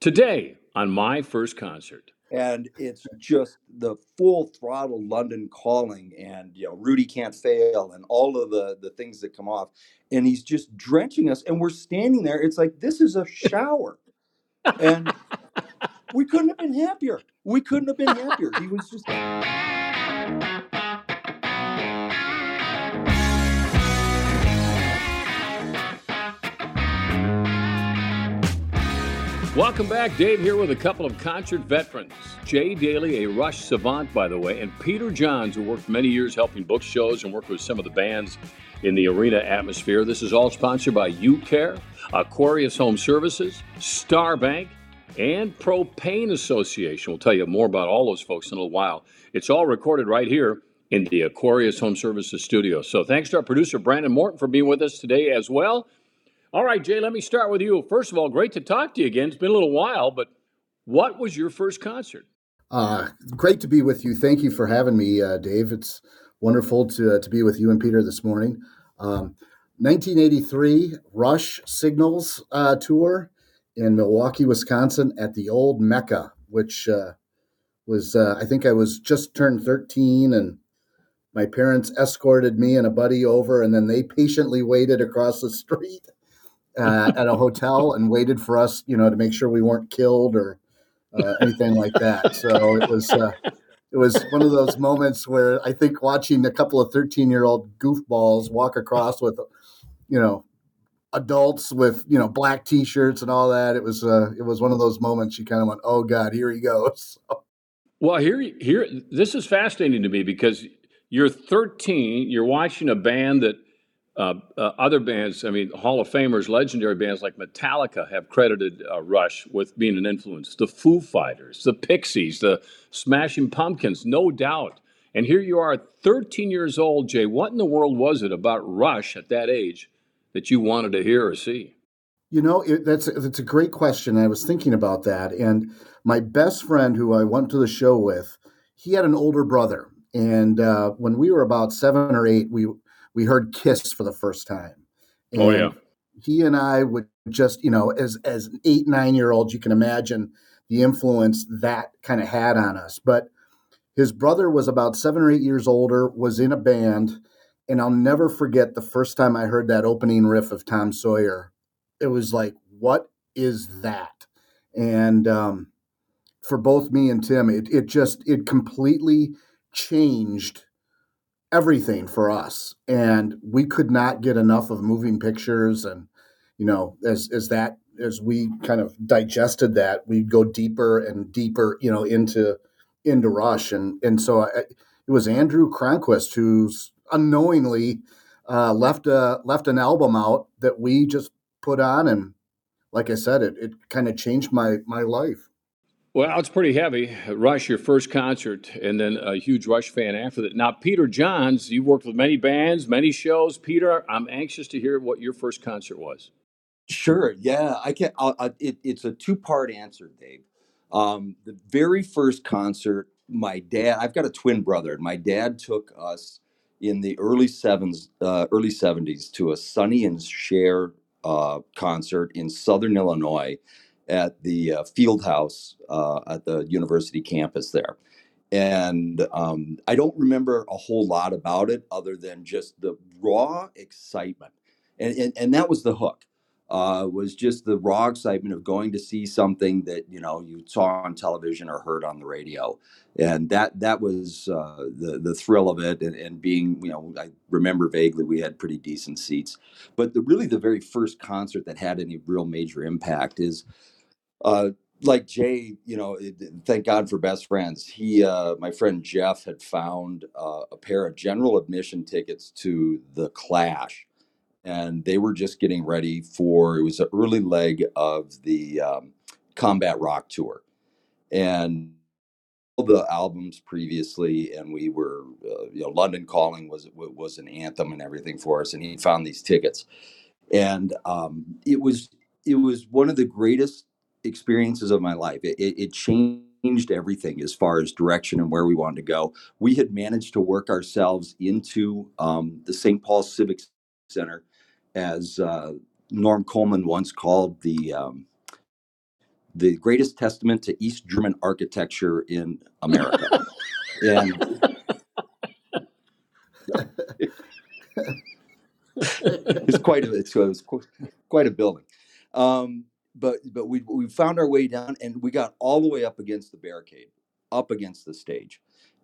Today on my first concert. and it's just the full throttle London calling, and you know Rudie can't fail, and all of the the things that come off, and he's just drenching us, and we're standing there. It's like this is a shower, and we couldn't have been happier. We couldn't have been happier. He was just. Welcome back. Dave here with a couple of concert veterans. Jay Dailey, a Rush savant, by the way, and Peter Johns, who worked many years helping book shows and worked with some of the bands in the arena atmosphere. This is all sponsored by UCare, Aquarius Home Services, Star Bank, and Propane Association. We'll tell you more about all those folks in a little while. It's all recorded right here in the Aquarius Home Services studio. So thanks to our producer, Brandon Morton, for being with us today as well. All right, Jay, let me start with you. First of all, great to talk to you again. It's been a little while, but what was your first concert? Uh, great to be with you. Thank you for having me, uh, Dave. It's wonderful to, uh, to be with you and Peter this morning. Um, 1983 Rush Signals uh, tour in Milwaukee, Wisconsin at the old Mecca, which uh, was, uh, I think I was just turned 13 and my parents escorted me and a buddy over and then they patiently waited across the street uh, at a hotel and waited for us, you know, to make sure we weren't killed or uh, anything like that. So it was uh, it was one of those moments where I think watching a couple of thirteen year old goofballs walk across with, you know, adults with you know black t shirts and all that. It was uh, it was one of those moments you kind of went, oh god, here he goes. Well, here, here, this is fascinating to me because you're 13. You're watching a band that uh, uh, other bands, I mean, Hall of Famers, legendary bands like Metallica have credited uh, Rush with being an influence. The Foo Fighters, the Pixies, the Smashing Pumpkins, no doubt. And here you are, 13 years old, Jay. What in the world was it about Rush at that age that you wanted to hear or see? You know, it, that's that's a great question. I was thinking about that, and my best friend, who I went to the show with, he had an older brother, and uh, when we were about seven or eight, we we heard Kiss for the first time. And oh yeah. He and I would just, you know, as as eight, nine year old, you can imagine the influence that kind of had on us. But his brother was about seven or eight years older, was in a band, and I'll never forget the first time I heard that opening riff of Tom Sawyer. It was like, what is that? And um, for both me and Tim, it it just it completely changed everything for us and we could not get enough of moving pictures and you know as as that as we kind of digested that we'd go deeper and deeper you know into into rush and and so I, it was andrew cronquist who's unknowingly uh, left a left an album out that we just put on and like i said it, it kind of changed my my life well, it's pretty heavy. Rush, your first concert, and then a huge Rush fan after that. Now, Peter Johns, you've worked with many bands, many shows. Peter, I'm anxious to hear what your first concert was. Sure. Yeah, I can. I'll, I, it, it's a two part answer, Dave. Um, the very first concert, my dad. I've got a twin brother, my dad took us in the early sevens, uh, early seventies, to a Sonny and Cher uh, concert in Southern Illinois at the uh, field house uh, at the university campus there. And um, I don't remember a whole lot about it other than just the raw excitement. And, and, and that was the hook. Uh, was just the raw excitement of going to see something that you know you saw on television or heard on the radio, and that that was uh, the the thrill of it. And, and, being you know I remember vaguely we had pretty decent seats, but the really the very first concert that had any real major impact is uh, like Jay, you know, thank God for best friends. He, uh, my friend Jeff, had found uh, a pair of general admission tickets to the Clash, and they were just getting ready for it was an early leg of the um, Combat Rock tour, and all the albums previously, and we were, uh, you know, London Calling was was an anthem and everything for us, and he found these tickets, and um, it was it was one of the greatest experiences of my life. It, it, it, changed everything as far as direction and where we wanted to go. We had managed to work ourselves into um, the St. Paul Civic Center, as uh, Norm Coleman once called the um, the greatest testament to East German architecture in America. and it's quite a it's, it's quite a building. Um, but but we we found our way down and we got all the way up against the barricade, up against the stage,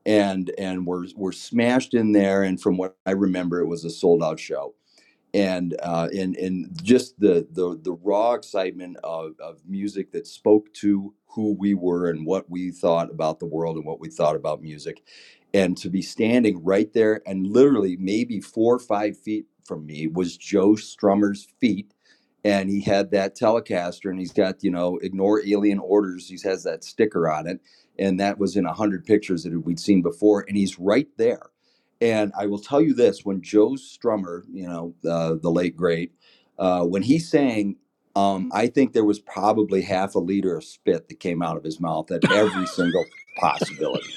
and and we're we're smashed in there. And from what I remember, it was a sold out show and uh, and and just the the the raw excitement of, of music that spoke to who we were and what we thought about the world and what we thought about music, and to be standing right there and literally maybe four or five feet from me was Joe Strummer's feet. And he had that Telecaster, and he's got you know ignore alien orders. He has that sticker on it, and that was in a hundred pictures that we'd seen before. And he's right there, and I will tell you this: when Joe Strummer, you know, uh, the late great, uh, when he sang, um, I think there was probably half a liter of spit that came out of his mouth at every single possibility,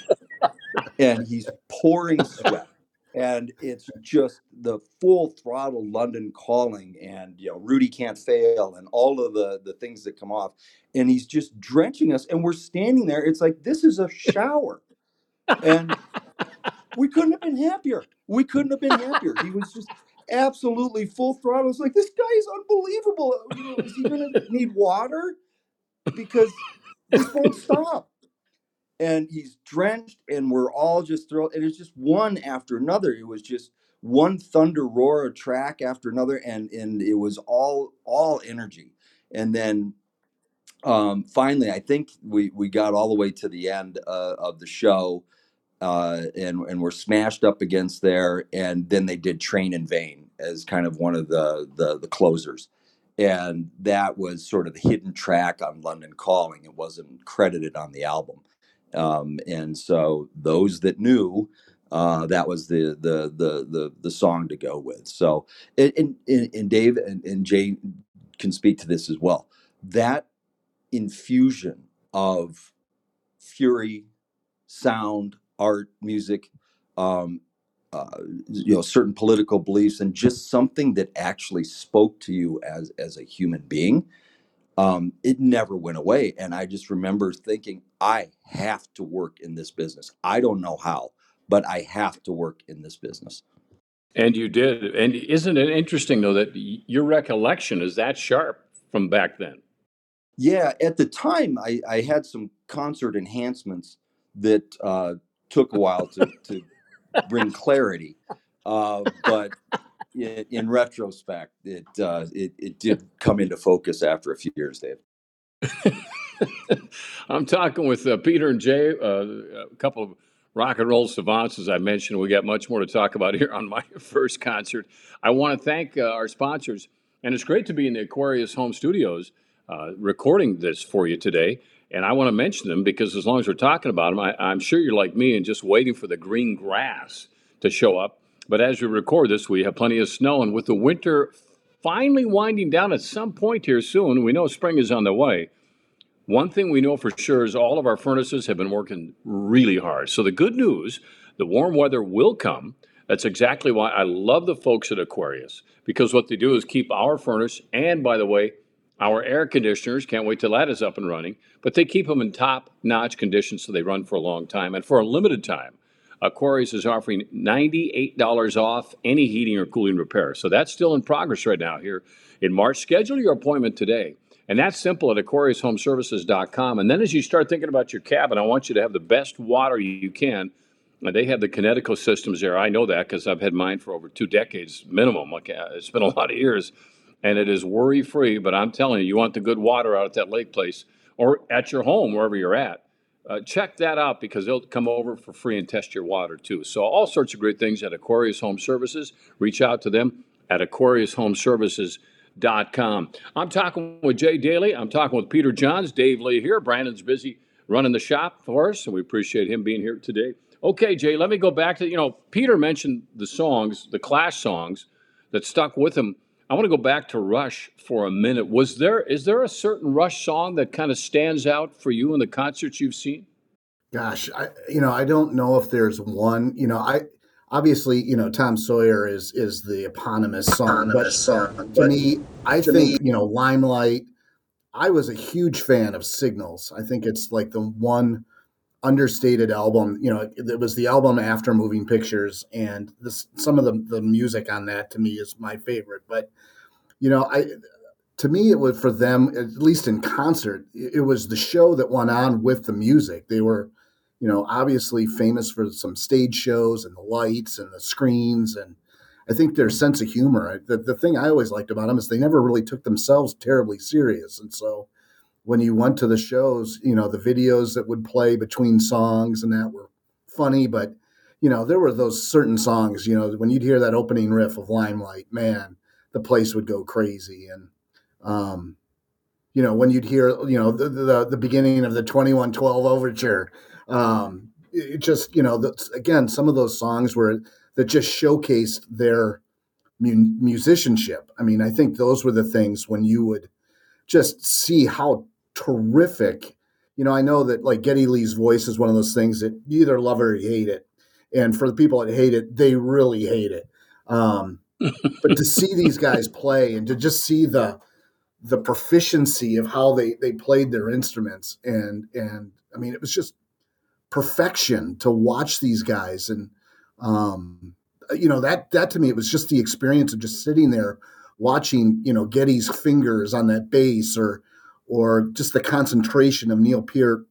and he's pouring sweat, and it's just the full throttle London calling, and you know, Rudie can't fail, and all of the the things that come off, and he's just drenching us, and we're standing there. It's like this is a shower, and we couldn't have been happier. We couldn't have been happier. He was just absolutely full throttle. It's like this guy is unbelievable. You know, is he going to need water? Because this won't stop. And he's drenched, and we're all just thrilled. And it's just one after another. It was just one thunder roar a track after another, and and it was all all energy. And then um, finally, I think we we got all the way to the end uh, of the show uh, and and were smashed up against there. And then they did Train in Vain as kind of one of the the, the closers, and that was sort of the hidden track on London Calling. It wasn't credited on the album, um, and so those that knew. Uh, that was the, the the the the song to go with. So, and and, and Dave and, and Jay can speak to this as well. That infusion of fury, sound, art, music, um, uh, you know, certain political beliefs, and just something that actually spoke to you as as a human being. Um, it never went away, and I just remember thinking, I have to work in this business. I don't know how, but I have to work in this business. And you did. And isn't it interesting though that your recollection is that sharp from back then? Yeah, at the time, I, I had some concert enhancements that uh, took a while to, to bring clarity. Uh, but in, retrospect, it, uh, it it did come into focus after a few years, Dave. I'm talking with uh, Peter and Jay, uh, a couple of rock and roll savants, as I mentioned. We got much more to talk about here on my first concert. I want to thank uh, our sponsors, and it's great to be in the Aquarius Home Studios uh, recording this for you today. And I want to mention them because as long as we're talking about them, I, I'm sure you're like me and just waiting for the green grass to show up. But as we record this, we have plenty of snow. And with the winter finally winding down at some point here soon, we know spring is on the way. One thing we know for sure is all of our furnaces have been working really hard. So the good news, the warm weather will come. That's exactly why I love the folks at Aquarius because what they do is keep our furnace and, by the way, our air conditioners, can't wait till that is up and running, but they keep them in top notch condition so they run for a long time. And for a limited time, Aquarius is offering $98 off any heating or cooling repair. So that's still in progress right now here in March. Schedule your appointment today. And that's simple at AquariusHomeservices.com. And then as you start thinking about your cabin, I want you to have the best water you can. And they have the Kinetico systems there. I know that because I've had mine for over two decades minimum. Uh, it's been a lot of years and it is worry free. But I'm telling you, you want the good water out at that lake place or at your home, wherever you're at. Uh, check that out because they'll come over for free and test your water too. So, all sorts of great things at Aquarius Home Services. Reach out to them at AquariusHomeservices.com. I'm talking with Jay Dailey. I'm talking with Peter Johns. Dave Lee here. Brandon's busy running the shop for us, and we appreciate him being here today. Okay, Jay, let me go back to, you know, Peter mentioned the songs, the Clash songs that stuck with him I want to go back to Rush for a minute. Was there is there a certain Rush song that kind of stands out for you in the concerts you've seen? Gosh, I you know I don't know if there's one. You know, I obviously you know Tom Sawyer is is the eponymous song, eponymous but song, to but me, I think me, you know Limelight. I was a huge fan of Signals. I think it's like the one understated album. You know, it was the album after Moving Pictures, and this some of the the music on that to me is my favorite. But you know, I to me it was for them at least in concert. It was the show that went on with the music. They were, you know, obviously famous for some stage shows and the lights and the screens and. I think their sense of humor. The, the thing I always liked about them is they never really took themselves terribly serious. And so when you went to the shows, you know, the videos that would play between songs and that were funny, but you know, there were those certain songs, you know, when you'd hear that opening riff of Limelight, man, the place would go crazy. And um, you know, when you'd hear, you know, the the, the beginning of the 2112 overture, um, it just, you know, again, some of those songs were that just showcased their mu- musicianship. I mean, I think those were the things when you would just see how terrific. You know, I know that like Geddy Lee's voice is one of those things that you either love it or you hate it. And for the people that hate it, they really hate it. Um, but to see these guys play and to just see the the proficiency of how they they played their instruments and and I mean it was just perfection to watch these guys and um, you know that that to me it was just the experience of just sitting there watching you know Geddy's fingers on that bass or or just the concentration of Neil Peart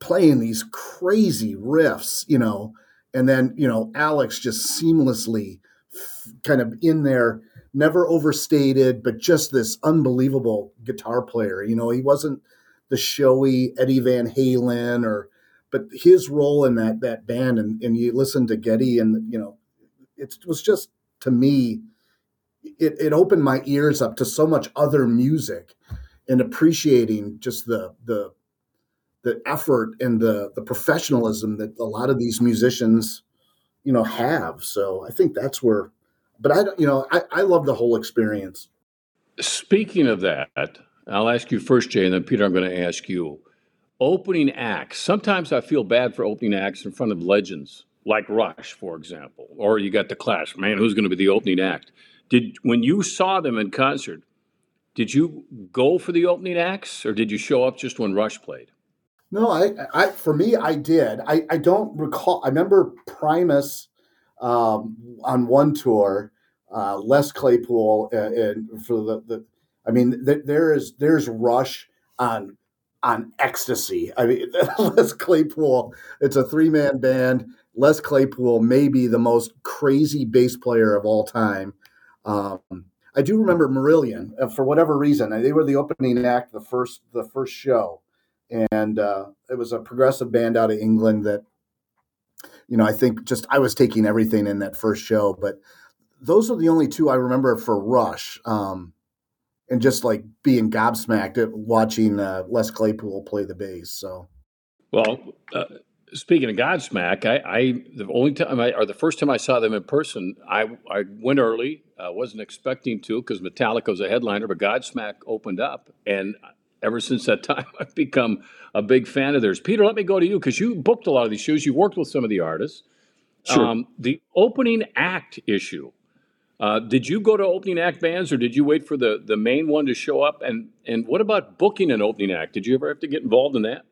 playing these crazy riffs, you know, and then, you know, Alex just seamlessly kind of in there, never overstated, but just this unbelievable guitar player. You know, he wasn't the showy Eddie Van Halen or but his role in that that band and, and you listen to Geddy and you know, it was just to me it, it opened my ears up to so much other music and appreciating just the the the effort and the the professionalism that a lot of these musicians you know have. So i think that's where but i don't you know i, I love the whole experience. Speaking of that i'll ask you first jay and then peter i'm going to ask you. Opening acts sometimes i feel bad for opening acts in front of legends like rush for example or you got the clash. Man who's going to be the opening act? Did when you saw them in concert did you go for the opening acts, or did you show up just when Rush played? No, I, I for me, I did. I, I don't recall. I remember Primus um, on one tour, uh, Les Claypool, and, and for the, the I mean, th- there is there's Rush on on ecstasy. I mean, Les Claypool. It's a three man band. Les Claypool may be the most crazy bass player of all time. Um, I do remember Marillion uh, for whatever reason. They were the opening act the first the first show, and uh, it was a progressive band out of England that, you know, I think just I was taking everything in that first show. But those are the only two I remember for Rush, um, and just like being gobsmacked at watching uh, Les Claypool play the bass. So, well. Speaking of Godsmack, I, I the only time I, or the first time I saw them in person, I I went early. I wasn't expecting to because Metallica was a headliner, but Godsmack opened up, and ever since that time, I've become a big fan of theirs. Peter, let me go to you because you booked a lot of these shows. You worked with some of the artists. Sure. Um, the opening act issue. Uh, did you go to opening act bands, or did you wait for the the main one to show up? And and what about booking an opening act? Did you ever have to get involved in that?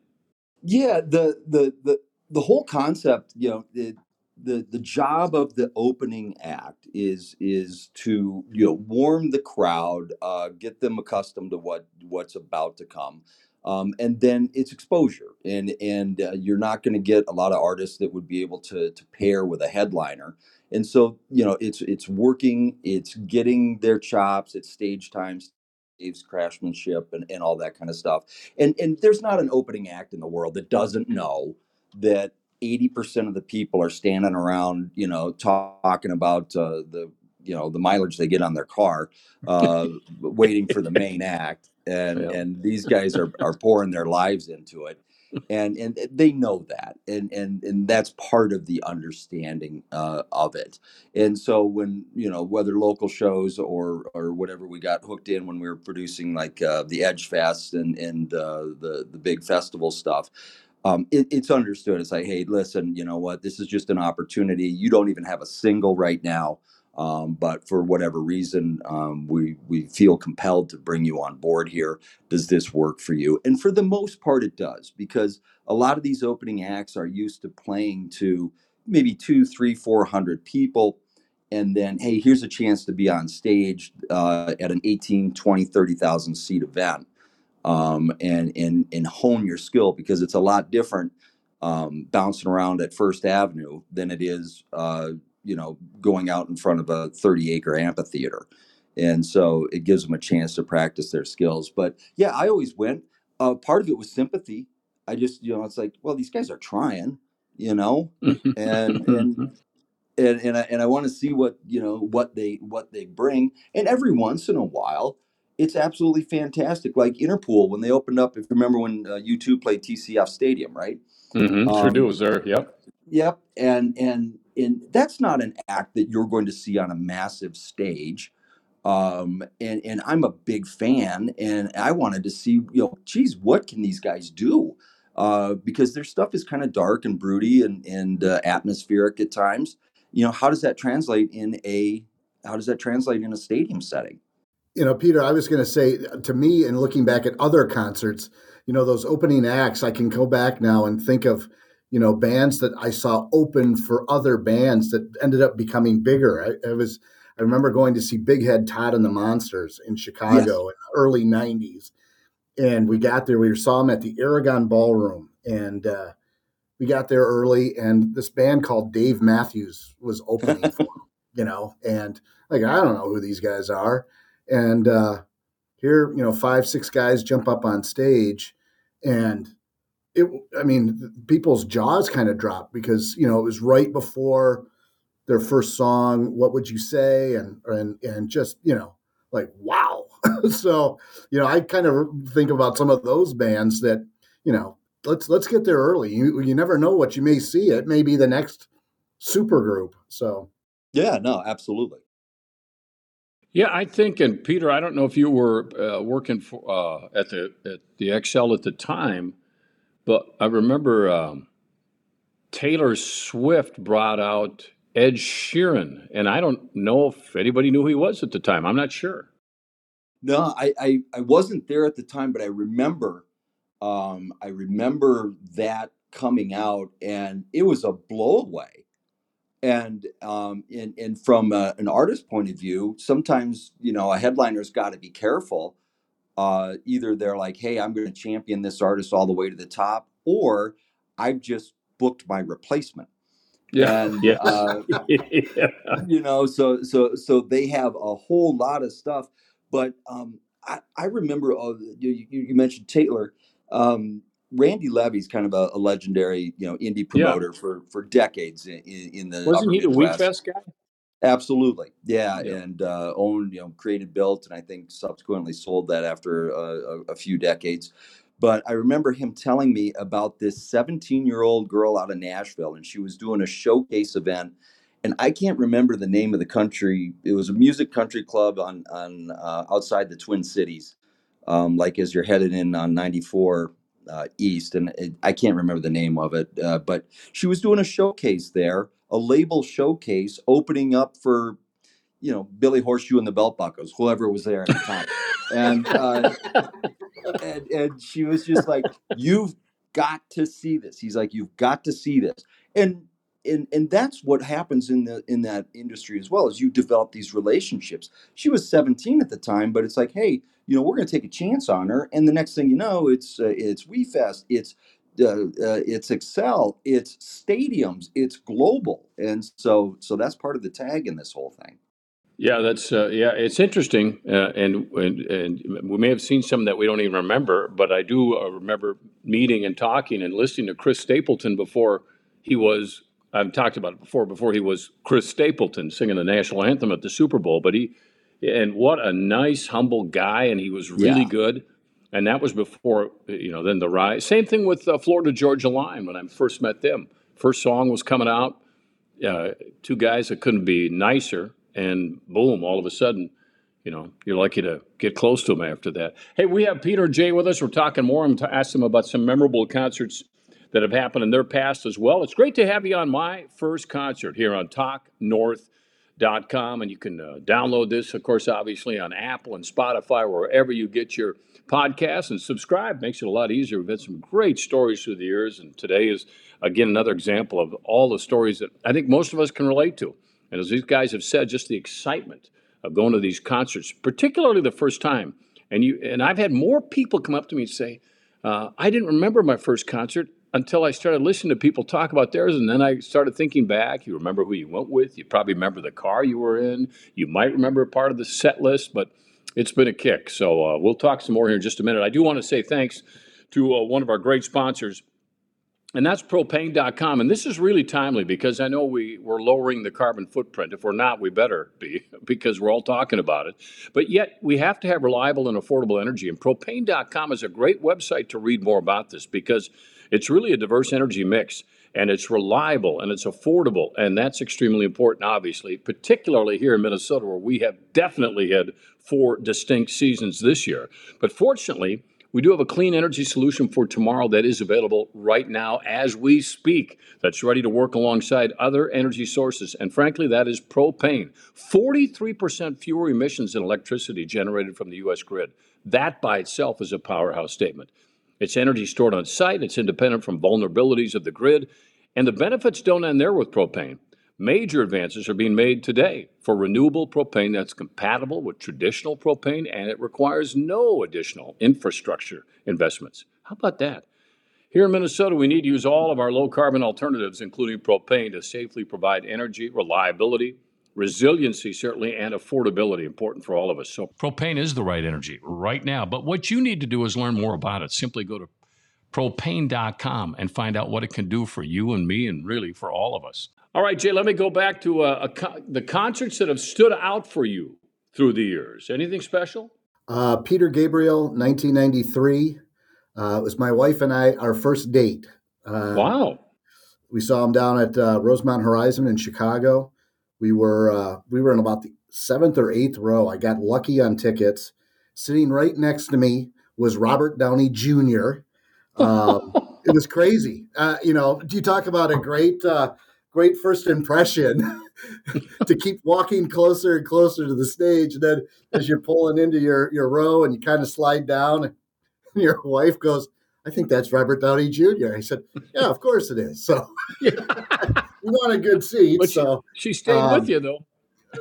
Yeah, the the the the whole concept, you know, the the the job of the opening act is is to you know warm the crowd, uh, get them accustomed to what what's about to come, um, and then it's exposure. And and uh, you're not going to get a lot of artists that would be able to to pair with a headliner. And so you know it's it's working, it's getting their chops, it's stage times. Dave's craftsmanship and, and all that kind of stuff. And and there's not an opening act in the world that doesn't know that 80% of the people are standing around, you know, talking about uh, the, you know, the mileage they get on their car, uh, waiting for the main act. And, Yeah. and these guys are, are pouring their lives into it. And, and they know that. And, and, and that's part of the understanding uh, of it. And so when, you know, whether local shows or, or whatever we got hooked in when we were producing like uh, the Edge Fest and, and uh, the, the big festival stuff, um, it, it's understood. It's like, hey, listen, you know what? This is just an opportunity. You don't even have a single right now. Um, but for whatever reason, um, we we feel compelled to bring you on board here. Does this work for you? And for the most part, it does because a lot of these opening acts are used to playing to maybe two, three, four hundred people. And then, hey, here's a chance to be on stage uh, at an 18, 20, 30,000 seat event um, and, and, and hone your skill because it's a lot different um, bouncing around at First Avenue than it is, uh, you know, going out in front of a 30 acre amphitheater. And so it gives them a chance to practice their skills. But yeah, I always went. Uh, part of it was sympathy. I just, you know, it's like, well, these guys are trying, you know, and and and and I, and I want to see what you know what they what they bring. And every once in a while, it's absolutely fantastic. Like Interpol when they opened up. If you remember when uh, U2 played TCF Stadium, right? hmm Sure do. Um, Was there? Yep. yep. And and and that's not an act that you're going to see on a massive stage. Um, and and I'm a big fan, and I wanted to see, you know, geez, what can these guys do? Uh, because their stuff is kind of dark and broody and and uh, atmospheric at times. You know, how does that translate in a how does that translate in a stadium setting? You know, Peter, I was going to say to me, and looking back at other concerts, you know, those opening acts, I can go back now and think of, you know, bands that I saw open for other bands that ended up becoming bigger. I, I was, I remember going to see Big Head Todd and the Monsters in Yes. Chicago in the early 90s. And we got there, we saw them at the Aragon Ballroom. And uh, we got there early, and this band called Dave Matthews was opening for them, you know, and like, I don't know who these guys are. And uh, here, you know, five, six guys jump up on stage, and it, I mean, people's jaws kind of dropped because, you know, it was right before their first song, What Would You Say? And, and, and just, you know, like, wow. so, you know, I kind of think about some of those bands that, you know, let's, let's get there early. You, you never know what you may see. It may be the next super group. So, Yeah. No. Absolutely. Yeah, I think, and Peter, I don't know if you were uh, working for uh, at the at the Xcel at the time, but I remember um, Taylor Swift brought out Ed Sheeran, and I don't know if anybody knew who he was at the time. I'm not sure. No, I, I I wasn't there at the time, but I remember um I remember that coming out and it was a blowaway. And um and and from uh, an artist point of view, sometimes, you know, a headliner's got to be careful. Uh either they're like, "Hey, I'm going to champion this artist all the way to the top," or I've just booked my replacement. Yeah. And Yes. uh yeah. you know so so so they have a whole lot of stuff but um i i remember uh, you, you you mentioned taylor um randy levy's kind of a, a legendary you know indie Yeah. promoter for for decades in, in, the Wasn't he the WeFest guy? Absolutely, yeah, Yeah. and uh, owned, you know, created, built, and I think subsequently sold that after uh, a, a few decades. But I remember him telling me about this 17 year old girl out of Nashville, and she was doing a showcase event, and I can't remember the name of the country. It was a music country club on on uh, outside the Twin Cities, um, like as you're headed in on 94 uh, East, and it, I can't remember the name of it. Uh, but she was doing a showcase there, a label showcase, opening up for you know Billy Horseshoe and the Belt Buckles, whoever was there at the time, and uh, and and she was just like, "You've got to see this." He's like, "You've got to see this," and and and that's what happens in the in that industry as well as you develop these relationships. She was 17 at the time, but it's like, hey, you know, we're going to take a chance on her, and the next thing you know, it's uh, it's WeFest, it's uh, uh, it's Xcel, it's stadiums, it's global, and so so that's part of the tag in this whole thing. Yeah, that's uh, yeah. It's interesting, uh, and, and and we may have seen some that we don't even remember, but I do uh, remember meeting and talking and listening to Chris Stapleton before he was. I've talked about it before. Before he was Chris Stapleton singing the national anthem at the Super Bowl, but he and what a nice, humble guy, and he was really Yeah, good. And that was before you know. Then the rise. Same thing with uh, Florida Georgia Line when I first met them. First song was coming out. Uh, two guys that couldn't be nicer, and boom! All of a sudden, you know, you're lucky to get close to them after that. Hey, we have Peter Jay with us. We're talking more. I'm to ask them about some memorable concerts that have happened in their past as well. It's great to have you on my first concert here on Talk North com, and you can uh, download this, of course, obviously on Apple and Spotify, wherever you get your podcasts, and subscribe. Makes it a lot easier. We've had some great stories through the years, and today is again another example of all the stories that I think most of us can relate to. And as these guys have said, just the excitement of going to these concerts, particularly the first time. And you and I've had more people come up to me and say, uh, "I didn't remember my first concert." Until I started listening to people talk about theirs, and then I started thinking back. You remember who you went with. You probably remember the car you were in. You might remember part of the set list, but it's been a kick. So uh, we'll talk some more here in just a minute. I do want to say thanks to uh, one of our great sponsors, and that's propane.com. And this is really timely because I know we, we're lowering the carbon footprint. If we're not, we better be because we're all talking about it. But yet, we have to have reliable and affordable energy. And propane.com is a great website to read more about this because it's really a diverse energy mix and it's reliable and it's affordable. And that's extremely important, obviously, particularly here in Minnesota, where we have definitely had four distinct seasons this year. But fortunately, we do have a clean energy solution for tomorrow that is available right now as we speak, that's ready to work alongside other energy sources. And frankly, that is propane. 43% fewer emissions in electricity generated from the U.S. grid. That by itself is a powerhouse statement. It's energy stored on site, it's independent from vulnerabilities of the grid, and the benefits don't end there with propane. Major advances are being made today for renewable propane that's compatible with traditional propane and it requires no additional infrastructure investments. How about that? Here in Minnesota, we need to use all of our low carbon alternatives, including propane, to safely provide energy, reliability, resiliency, certainly, and affordability, important for all of us. So, propane is the right energy right now. But what you need to do is learn more about it. Simply go to propane.com and find out what it can do for you and me and really for all of us. All right, Jay, let me go back to uh, a, the concerts that have stood out for you through the years. Anything special? Uh, Peter Gabriel, 1993. Uh, it was my wife and I, our first date. Uh, wow. We saw him down at uh, Rosemont Horizon in Chicago. We were uh, we were in about the seventh or eighth row. I got lucky on tickets. Sitting right next to me was Robert Downey Jr. Um, it was crazy. Uh, you know, do you talk about a great uh, great first impression to keep walking closer and closer to the stage. And then as you're pulling into your your row and you kind of slide down, and your wife goes, "I think that's Robert Downey Jr." I said, "Yeah, of course it is." So. We want a good seat. But so she, she stayed um, with you though.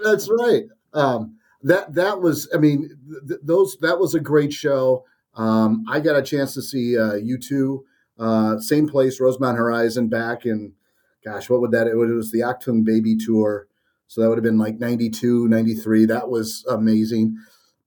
That's right. Um, that that was. I mean, th- those that was a great show. Um, I got a chance to see uh, U2, uh, same place, Rosemont Horizon, back in, gosh, what would that? It was the Achtung Baby tour. So that would have been like 92, 93. That was amazing.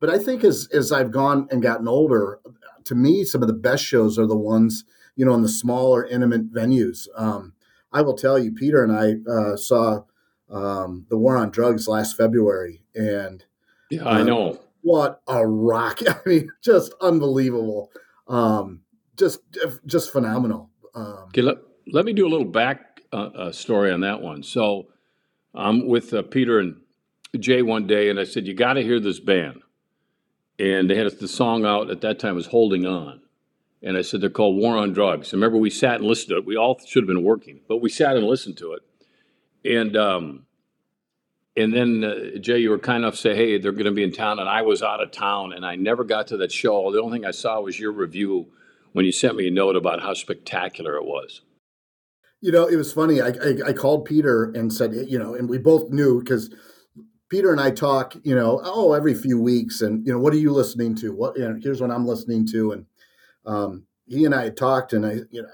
But I think as as I've gone and gotten older, to me, some of the best shows are the ones you know in the smaller, intimate venues. Um, I will tell you, Peter and I uh, saw um, the War on Drugs last February, and yeah, I know what a rock! I mean, just unbelievable, um, just just phenomenal. Um, okay, let, let me do a little back uh, uh story on that one. So, I'm with uh, Peter and Jay one day, and I said, "You got to hear this band." And they had the song out at that time was "Holding On." And I said they're called War on Drugs. remember, we sat and listened to it. We all should have been working, but we sat and listened to it. And um, and then uh, Jay, you were kind enough to say, "Hey, they're going to be in town," and I was out of town, and I never got to that show. The only thing I saw was your review when you sent me a note about how spectacular it was. You know, it was funny. I, I, I called Peter and said, you know, and we both knew because Peter and I talk, you know, oh, every few weeks, and you know, what are you listening to? What, you know, here's what I'm listening to, and um, he and I had talked, and I, you know,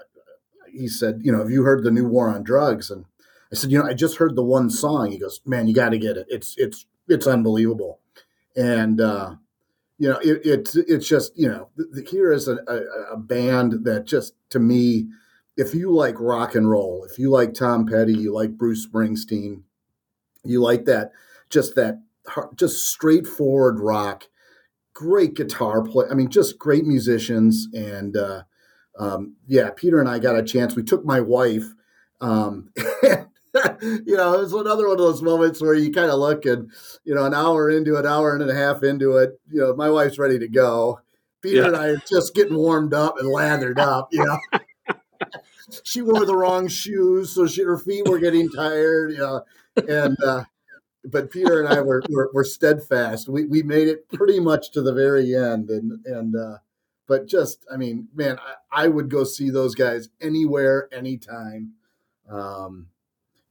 he said, you know, have you heard the new War on Drugs? And I said, you know, I just heard the one song. He goes, man, you got to get it. It's it's it's unbelievable. And uh, you know, it, it's it's just you know, the, the, here is a, a, a band that just to me, if you like rock and roll, if you like Tom Petty, you like Bruce Springsteen, you like that, just that, just straightforward rock great guitar play. I mean, just great musicians. And uh, um, yeah, Peter and I got a chance. We took my wife. Um, you know, it was another one of those moments where you kind of look and, you know, an hour into it, hour and a half into it, you know, my wife's ready to go. Peter yeah. and I are just getting warmed up and lathered up, you know. she wore the wrong shoes, so she, her feet were getting tired, you know. And uh, but Peter and I were, were, were steadfast. We we made it pretty much to the very end, and and uh, but just I mean, man, I, I would go see those guys anywhere, anytime. Um,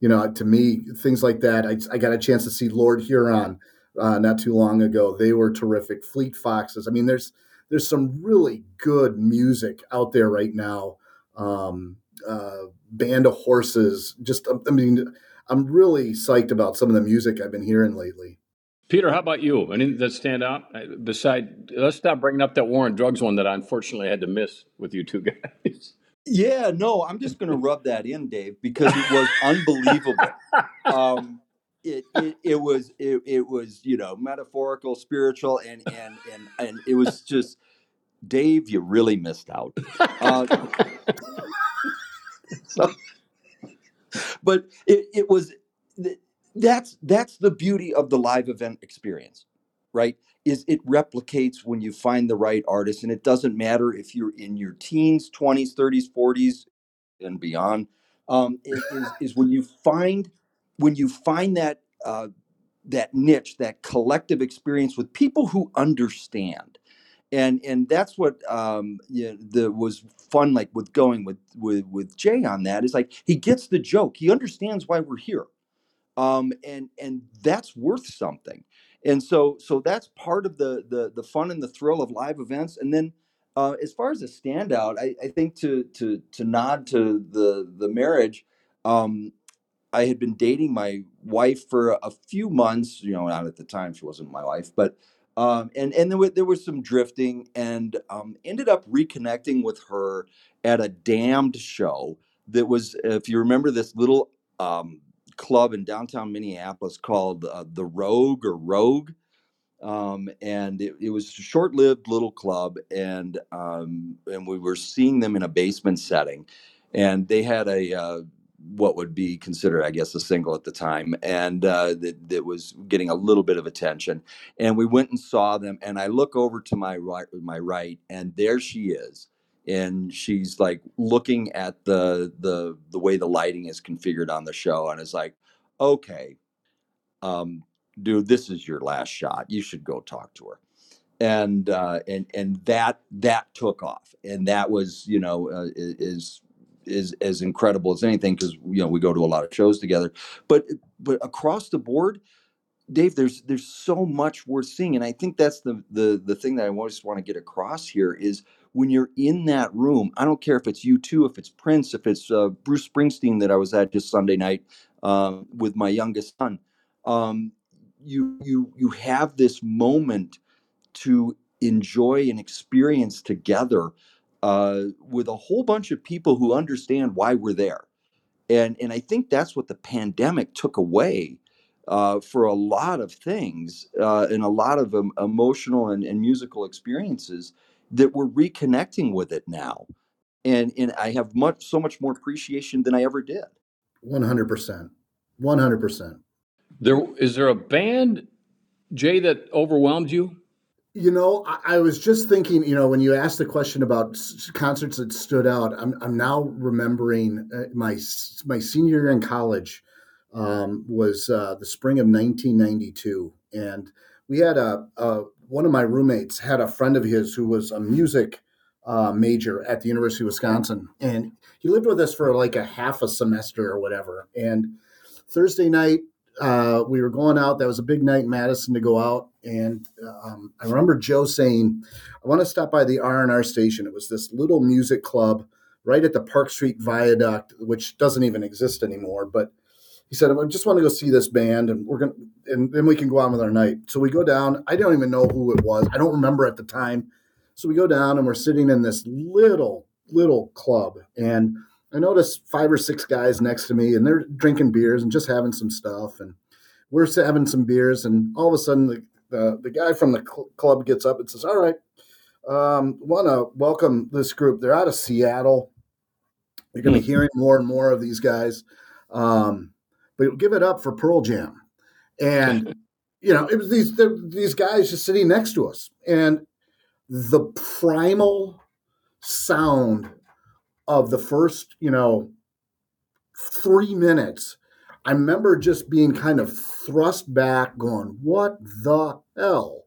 you know, to me, things like that. I, I got a chance to see Lord Huron uh, not too long ago. They were terrific. Fleet Foxes. I mean, there's there's some really good music out there right now. Um, uh, Band of Horses. Just I mean, I'm really psyched about some of the music I've been hearing lately. Peter, how about you? Anything that stand out? Beside, let's stop bringing up that war on drugs one that I unfortunately had to miss with you two guys. Yeah, no, I'm just going to rub that in, Dave, because it was unbelievable. Um, it, it, it was it, it was you know metaphorical, spiritual, and and and and it was just Dave. You really missed out. Uh, so, but it, it was that's that's the beauty of the live event experience, right? Is it replicates when you find the right artist, and it doesn't matter if you're in your teens, twenties, thirties, forties, and beyond. Um, is, is when you find when you find that uh, that niche, that collective experience with people who understand, and and that's what um, you know, the was fun like with going with with with Jay on that is like he gets the joke, he understands why we're here, um, and and that's worth something, and so so that's part of the the the fun and the thrill of live events, and then. Uh, as far as a standout, I, I think to to to nod to the the marriage, um, I had been dating my wife for a few months. You know, not at the time she wasn't my wife, but um, and and there was, there was some drifting, and um, ended up reconnecting with her at a damned show that was, if you remember, this little um, club in downtown Minneapolis called uh, the Rogue or Rogue. Um, and it, it, was a short-lived little club, and um, and we were seeing them in a basement setting, and they had a uh, what would be considered, I guess, a single at the time, and uh, that, that was getting a little bit of attention. And we went and saw them. And I look over to my right, my right, and there she is, and she's like looking at the the the way the lighting is configured on the show, and it's like, okay, um, dude, this is your last shot. You should go talk to her and uh, and and that that took off, and that was you know uh, is is as incredible as anything because you know we go to a lot of shows together. But but across the board, Dave, there's there's so much worth seeing, and I think that's the the the thing that I always want to get across here is when you're in that room. I don't care if it's U2, if it's Prince, if it's uh, Bruce Springsteen that I was at just Sunday night um, with my youngest son. Um, you you you have this moment to enjoy and experience together uh, with a whole bunch of people who understand why we're there. And, and I think that's what the pandemic took away uh, for a lot of things uh, and a lot of um, emotional and, and musical experiences that we're reconnecting with it now. And, and I have much so much more appreciation than I ever did. 100%. 100%. There is there a band, Jay, that overwhelmed you? You know, I, I, was just thinking, you know, when you asked the question about s- concerts that stood out, I'm, I'm now remembering uh, my my senior year in college um, was uh, the spring of 1992, and we had a, a, one of my roommates had a friend of his who was a music uh, major at the University of Wisconsin, and he lived with us for like a half a semester or whatever. And Thursday night, uh, we were going out. That was a big night in Madison to go out, and um, I remember Joe saying, "I want to stop by the R and R station." It was this little music club right at the Park Street Viaduct, which doesn't even exist anymore. But he said, "I just want to go see this band, and we're gonna, and then we can go on with our night." So we go down. I don't even know who it was. I don't remember at the time. So we go down, and we're sitting in this little little club, and I noticed five or six guys next to me, and they're drinking beers and just having some stuff. And we're having some beers, and all of a sudden, the the, the guy from the cl- club gets up and says, "All right, um, want to welcome this group. They're out of Seattle. You're going to be hmm. hearing more and more of these guys, um, but give it up for Pearl Jam." And you know, it was these these guys just sitting next to us, and the primal sound of the first, you know, three minutes, I remember just being kind of thrust back, going, What the hell?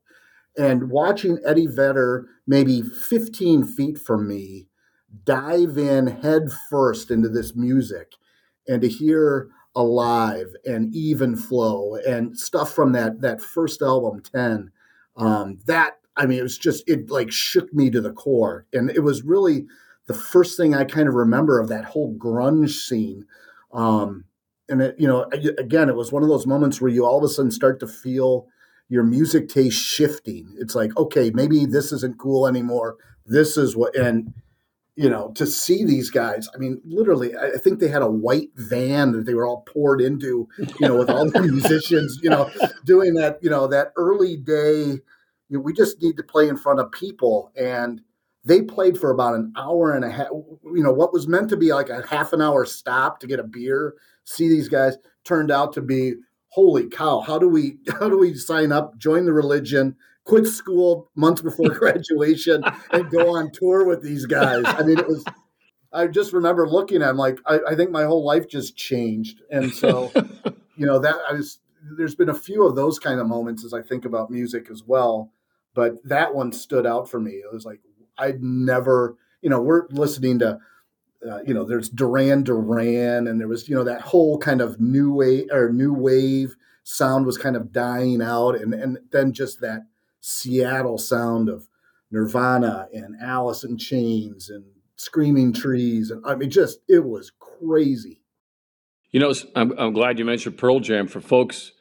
And watching Eddie Vedder, maybe 15 feet from me, dive in head first into this music and to hear alive and even flow and stuff from that that first album 10 um that i mean it was just it like shook me to the core and it was really the first thing i kind of remember of that whole grunge scene um and it you know again it was one of those moments where you all of a sudden start to feel your music taste shifting it's like okay maybe this isn't cool anymore this is what and you know, to see these guys. I mean, literally, I think they had a white van that they were all poured into, you know, with all the musicians, you know, doing that, you know, that early day. You know, we just need to play in front of people. And they played for about an hour and a half. You know, what was meant to be like a half an hour stop to get a beer, see these guys, turned out to be holy cow how do we how do we sign up join the religion quit school months before graduation and go on tour with these guys. I mean, it was. I just remember looking at him like I, I think my whole life just changed, and so you know that I was. There's been a few of those kind of moments as I think about music as well, but that one stood out for me. It was like I'd never, you know, we're listening to uh, you know, there's Duran Duran, and there was, you know, that whole kind of new wave or new wave sound was kind of dying out, and and then just that Seattle sound of Nirvana and Alice in Chains and Screaming Trees. And I mean, just, it was crazy. You know, I'm, I'm glad you mentioned Pearl Jam for folks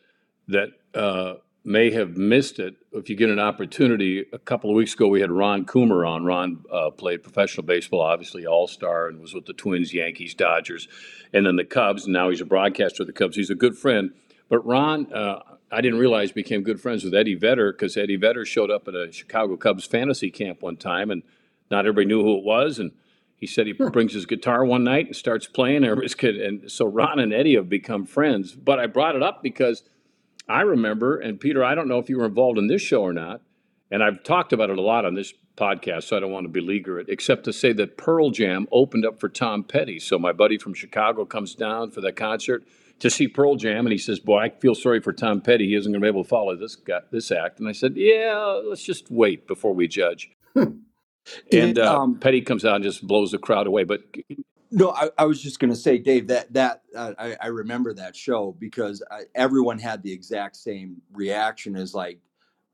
that uh, may have missed it. If you get an opportunity, a couple of weeks ago, we had Ron Coomer on. Ron uh, played professional baseball, obviously all star, and was with the Twins, Yankees, Dodgers, and then the Cubs. And now he's a broadcaster of the Cubs. He's a good friend. But Ron, uh, I didn't realize became good friends with Eddie Vedder because Eddie Vedder showed up at a Chicago Cubs fantasy camp one time, and not everybody knew who it was. And he said he brings his guitar one night and starts playing. Everybody's kid, and so Ron and Eddie have become friends. But I brought it up because I remember, and Peter, I don't know if you were involved in this show or not, and I've talked about it a lot on this podcast, so I don't want to beleaguer it, except to say that Pearl Jam opened up for Tom Petty. So my buddy from Chicago comes down for the concert to see Pearl Jam, and he says, "Boy, I feel sorry for Tom Petty. He isn't going to be able to follow this guy, this act." And I said, "Yeah, let's just wait before we judge." and uh, um, Petty comes out and just blows the crowd away. But no, I, I was just going to say, Dave, that that uh, I, I, remember that show because I, everyone had the exact same reaction as like,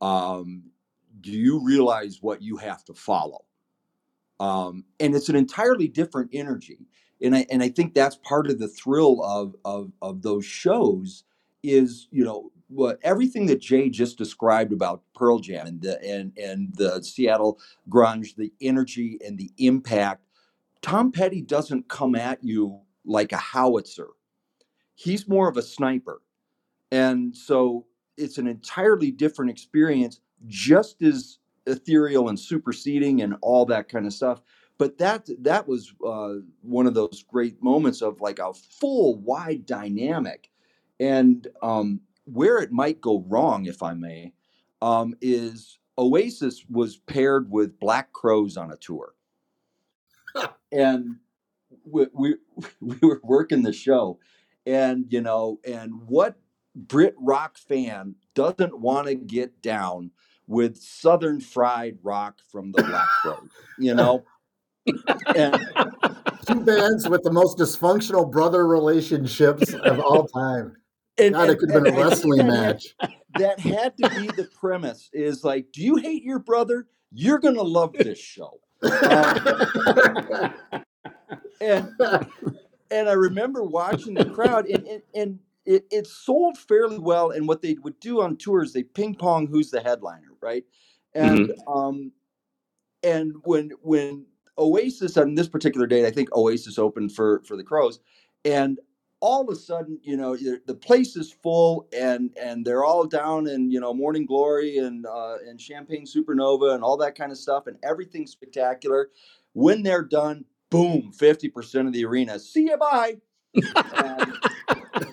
um, "Do you realize what you have to follow?" Um, and it's an entirely different energy and I and I think that's part of the thrill of of of those shows is you know what everything that Jay just described about Pearl Jam and the and and the Seattle grunge, the energy and the impact. Tom Petty doesn't come at you like a howitzer. He's more of a sniper. And so it's an entirely different experience, just as ethereal and superseding and all that kind of stuff but that that was uh, one of those great moments of like a full wide dynamic and um, where it might go wrong if i may um, is oasis was paired with black crowes on a tour and we, we we were working the show and you know and what brit rock fan doesn't want to get down with southern fried rock from the black crowes you know and two bands with the most dysfunctional brother relationships of all time. And, God, and, it could have been a wrestling match. That had to be the premise. Is like, do you hate your brother? You're gonna love this show. And and I remember watching the crowd, and and, and it, it sold fairly well. And what they would do on tours, they ping pong who's the headliner, right? And mm-hmm. um, and when when Oasis on this particular date, I think Oasis opened for for the Crowes, and all of a sudden, you know, the place is full, and and they're all down in you know Morning Glory and uh, and Champagne Supernova and all that kind of stuff, and everything's spectacular. When they're done, boom, fifty percent of the arena. See you, bye.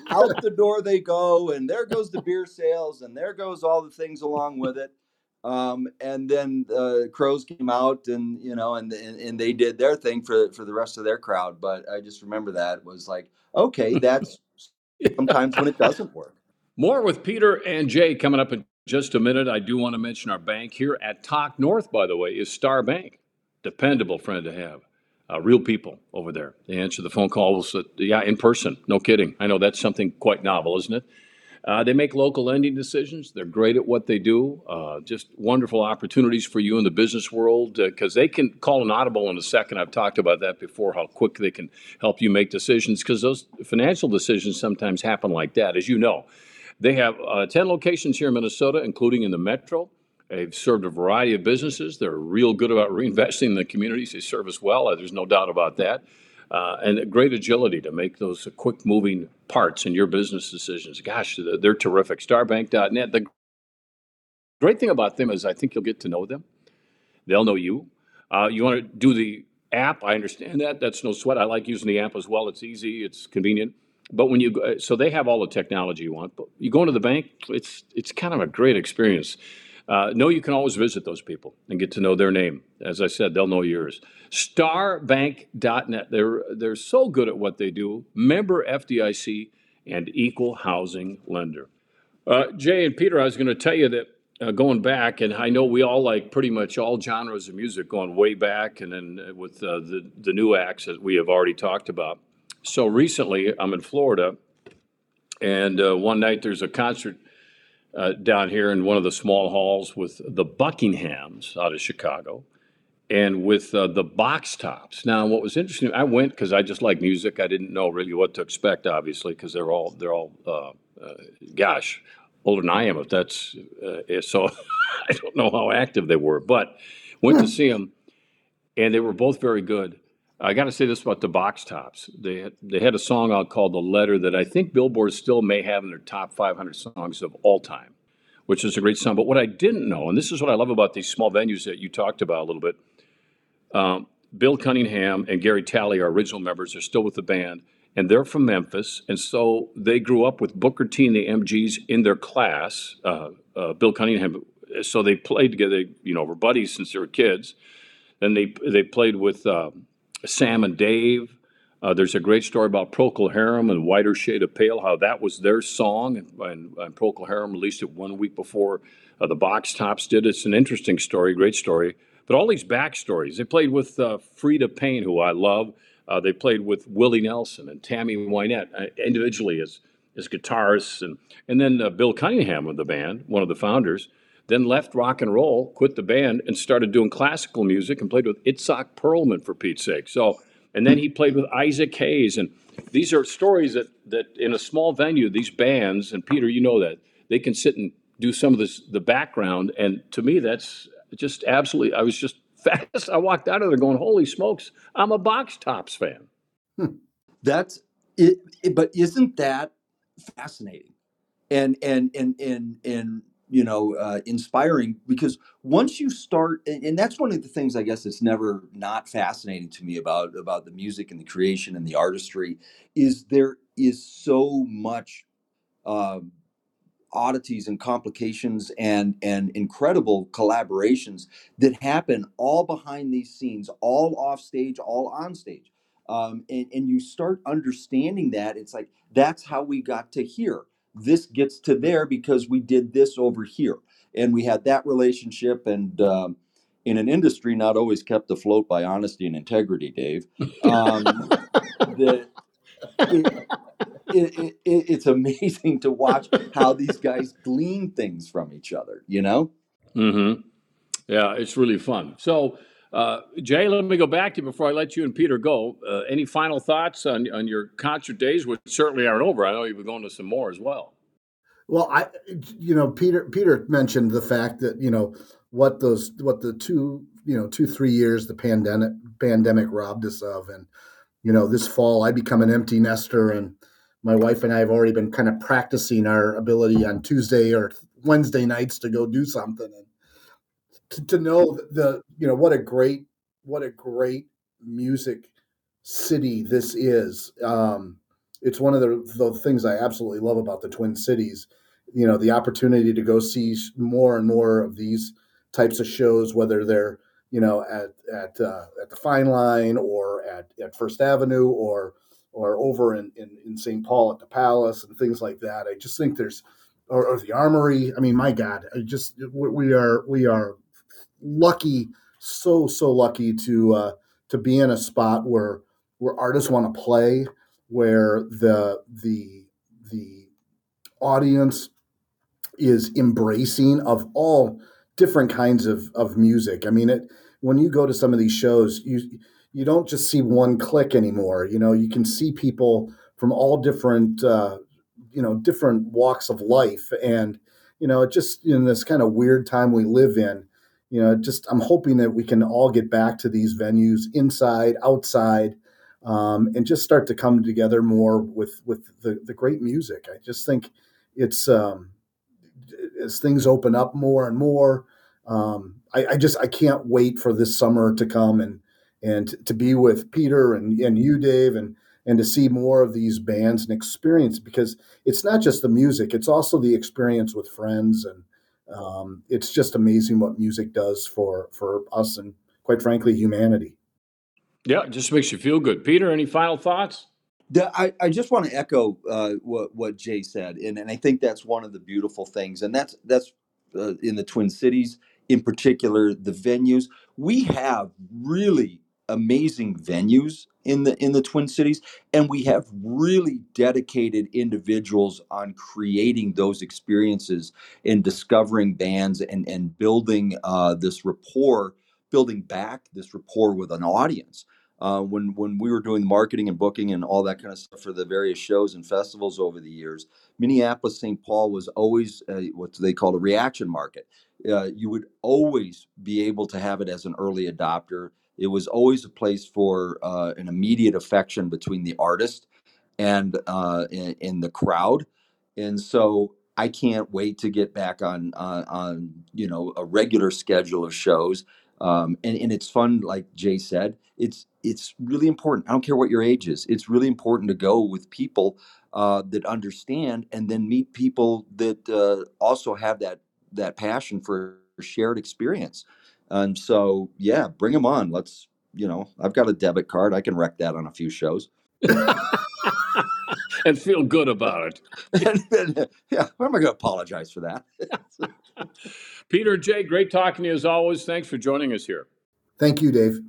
out the door they go, and there goes the beer sales, and there goes all the things along with it. Um, and then uh, Crowes came out, and you know, and, and, and they did their thing for for the rest of their crowd. But I just remember that was like, okay, that's sometimes when it doesn't work. More with Peter and Jay coming up in just a minute. I do want to mention our bank here at Talk North, by the way, is Star Bank. Dependable friend to have. Uh, real people over there. They answer the phone calls, uh, yeah, in person. No kidding. I know that's something quite novel, isn't it? Uh, they make local lending decisions. They're great at what they do. Uh, just wonderful opportunities for you in the business world because uh, they can call an audible in a second. I've talked about that before, how quick they can help you make decisions because those financial decisions sometimes happen like that, as you know. They have uh, 10 locations here in Minnesota, including in the metro. They've served a variety of businesses. They're real good about reinvesting in the communities they serve as well. There's no doubt about that uh, and great agility to make those quick moving parts in your business decisions. Gosh, they're terrific. Starbank.net. The great thing about them is I think you'll get to know them. They'll know you. Uh, you want to do the app? I understand that. That's no sweat. I like using the app as well. It's easy. It's convenient. But when you so they have all the technology you want. But you go into the bank, it's it's kind of a great experience. Uh, know you can always visit those people and get to know their name. As I said, they'll know yours. Starbank.net. They're they're so good at what they do. Member FDIC and equal housing lender. Uh, Jay and Peter, I was going to tell you that uh, going back, and I know we all like pretty much all genres of music going way back, and then uh, with uh, the the new acts that we have already talked about. So recently, I'm in Florida, and uh, one night there's a concert uh, down here in one of the small halls with the Buckinghams out of Chicago and with uh, the box tops. Now, what was interesting, I went because I just like music. I didn't know really what to expect, obviously, because they're all they're all, uh, uh, gosh, older than I am. If that's uh, so, I don't know how active they were, but went to see them, and they were both very good. I got to say this about the box tops. They had, they had a song out called "The Letter" that I think Billboard still may have in their top 500 songs of all time, which is a great song. But what I didn't know, and this is what I love about these small venues that you talked about a little bit, um, Bill Cunningham and Gary Talley, our original members, are still with the band, and they're from Memphis, and so they grew up with Booker T and the MGs in their class. Uh, uh, Bill Cunningham, so they played together. You know, were buddies since they were kids. And they they played with. Uh, Sam and Dave. Uh, there's a great story about Procol Harum and Whiter Shade of Pale, how that was their song, and, and, and Procol Harum released it one week before uh, the Box Tops did. It's an interesting story, great story. But all these backstories. They played with uh, Freda Payne, who I love. Uh, they played with Willie Nelson and Tammy Wynette uh, individually as as guitarists, and and then uh, Bill Cunningham of the band, one of the founders then left rock and roll, quit the band, and started doing classical music and played with Itzhak Perlman for Pete's sake. So, and then he played with Isaac Hayes, and these are stories that that in a small venue, these bands, and Peter, you know that they can sit and do some of this the background, and to me, that's just absolutely. I was just fast. I walked out of there going, "Holy smokes, I'm a Box Tops fan." Hmm. That's it, it, but isn't that fascinating? And and and and and you know uh, inspiring because once you start and, that's one of the things i guess that's never not fascinating to me about about the music and the creation and the artistry is there is so much uh, oddities and complications and and incredible collaborations that happen all behind these scenes all off stage all on stage. Um, and, and you start understanding that it's like that's how we got to here this gets to there because we did this over here. And we had that relationship and um, in an industry not always kept afloat by honesty and integrity dave um, the, it, it, it, it's amazing to watch how these guys glean things from each other you know? Mm-hmm. yeah it's really fun. So uh, Jay, let me go back to you before I let you and Peter go. Uh, any final thoughts on, on your concert days, which certainly aren't over? I know you've been going to some more as well. Well, I, you know, Peter Peter mentioned the fact that you know what those what the two you know two three years the pandemic pandemic robbed us of, and you know this fall I become an empty nester, and my wife and I have already been kind of practicing our ability on Tuesday or Wednesday nights to go do something, and to, to know the you know what a great what a great music city this is. Um, it's one of the, the things I absolutely love about the Twin Cities. You know, the opportunity to go see more and more of these types of shows, whether they're you know at at uh, at the Fine Line or at at First Avenue or or over in, in, in St. Paul at the Palace and things like that. I just think there's, or, or the Armory. I mean, my God, I just we are we are lucky, so so lucky to uh, to be in a spot where where artists want to play, where the the the audience is embracing of all different kinds of of music. I mean, it when you go to some of these shows, you you don't just see one click anymore. You know, you can see people from all different, uh, you know, different walks of life, and you know, just in this kind of weird time we live in, you know, just I'm hoping that we can all get back to these venues, inside, outside, um, and just start to come together more with with the the great music. I just think it's um, as things open up more and more. Um, I, I just I can't wait for this summer to come and and to be with Peter and, and you, Dave, and and to see more of these bands and experience because it's not just the music; it's also the experience with friends, and um, it's just amazing what music does for for us and quite frankly humanity. Yeah, it just makes you feel good. Peter, any final thoughts? I, I just want to echo uh, what what Jay said, and, and I think that's one of the beautiful things, and that's that's uh, in the Twin Cities in particular, the venues. We have really amazing venues in the in the Twin Cities, and we have really dedicated individuals on creating those experiences and discovering bands and and building uh, this rapport, building back this rapport with an audience. Uh, when when we were doing marketing and booking and all that kind of stuff for the various shows and festivals over the years, Minneapolis St. Paul was always uh, what they called a reaction market. Uh, you would always be able to have it as an early adopter it was always a place for uh, an immediate affection between the artist and uh, in, in, the crowd, and so I can't wait to get back on on, on you know a regular schedule of shows. Um, and, and it's fun, like Jay said. It's it's really important. I don't care what your age is. It's really important to go with people uh, that understand, and then meet people that uh, also have that that passion for shared experience. And so, yeah, bring them on. Let's, you know, I've got a debit card. I can wreck that on a few shows. and feel good about it. and, yeah, why am I going to apologize for that? Peter Jay, great talking to you as always. Thanks for joining us here. Thank you, Dave.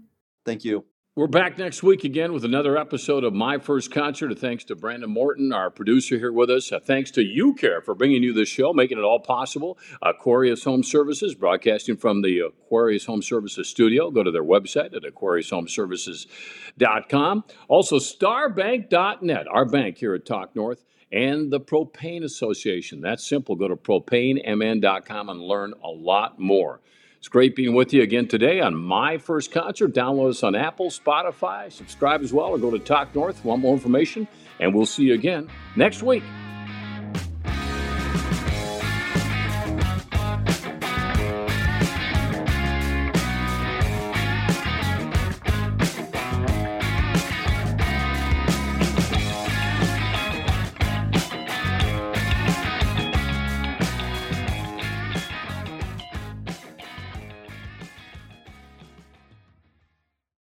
Thank you. We're back next week again with another episode of My First Concert. A thanks to Brandon Morton, our producer here with us. A thanks to UCare for bringing you this show, making it all possible. Aquarius Home Services, broadcasting from the Aquarius Home Services studio. Go to their website at aquariushomeservices.com. Also, starbank.net, our bank here at Talk North, and the Propane Association. That's simple. Go to propanemn.com and learn a lot more. It's great being with you again today on My First Concert. Download us on Apple, Spotify, subscribe as well, or go to Talk North for more information. And we'll see you again next week.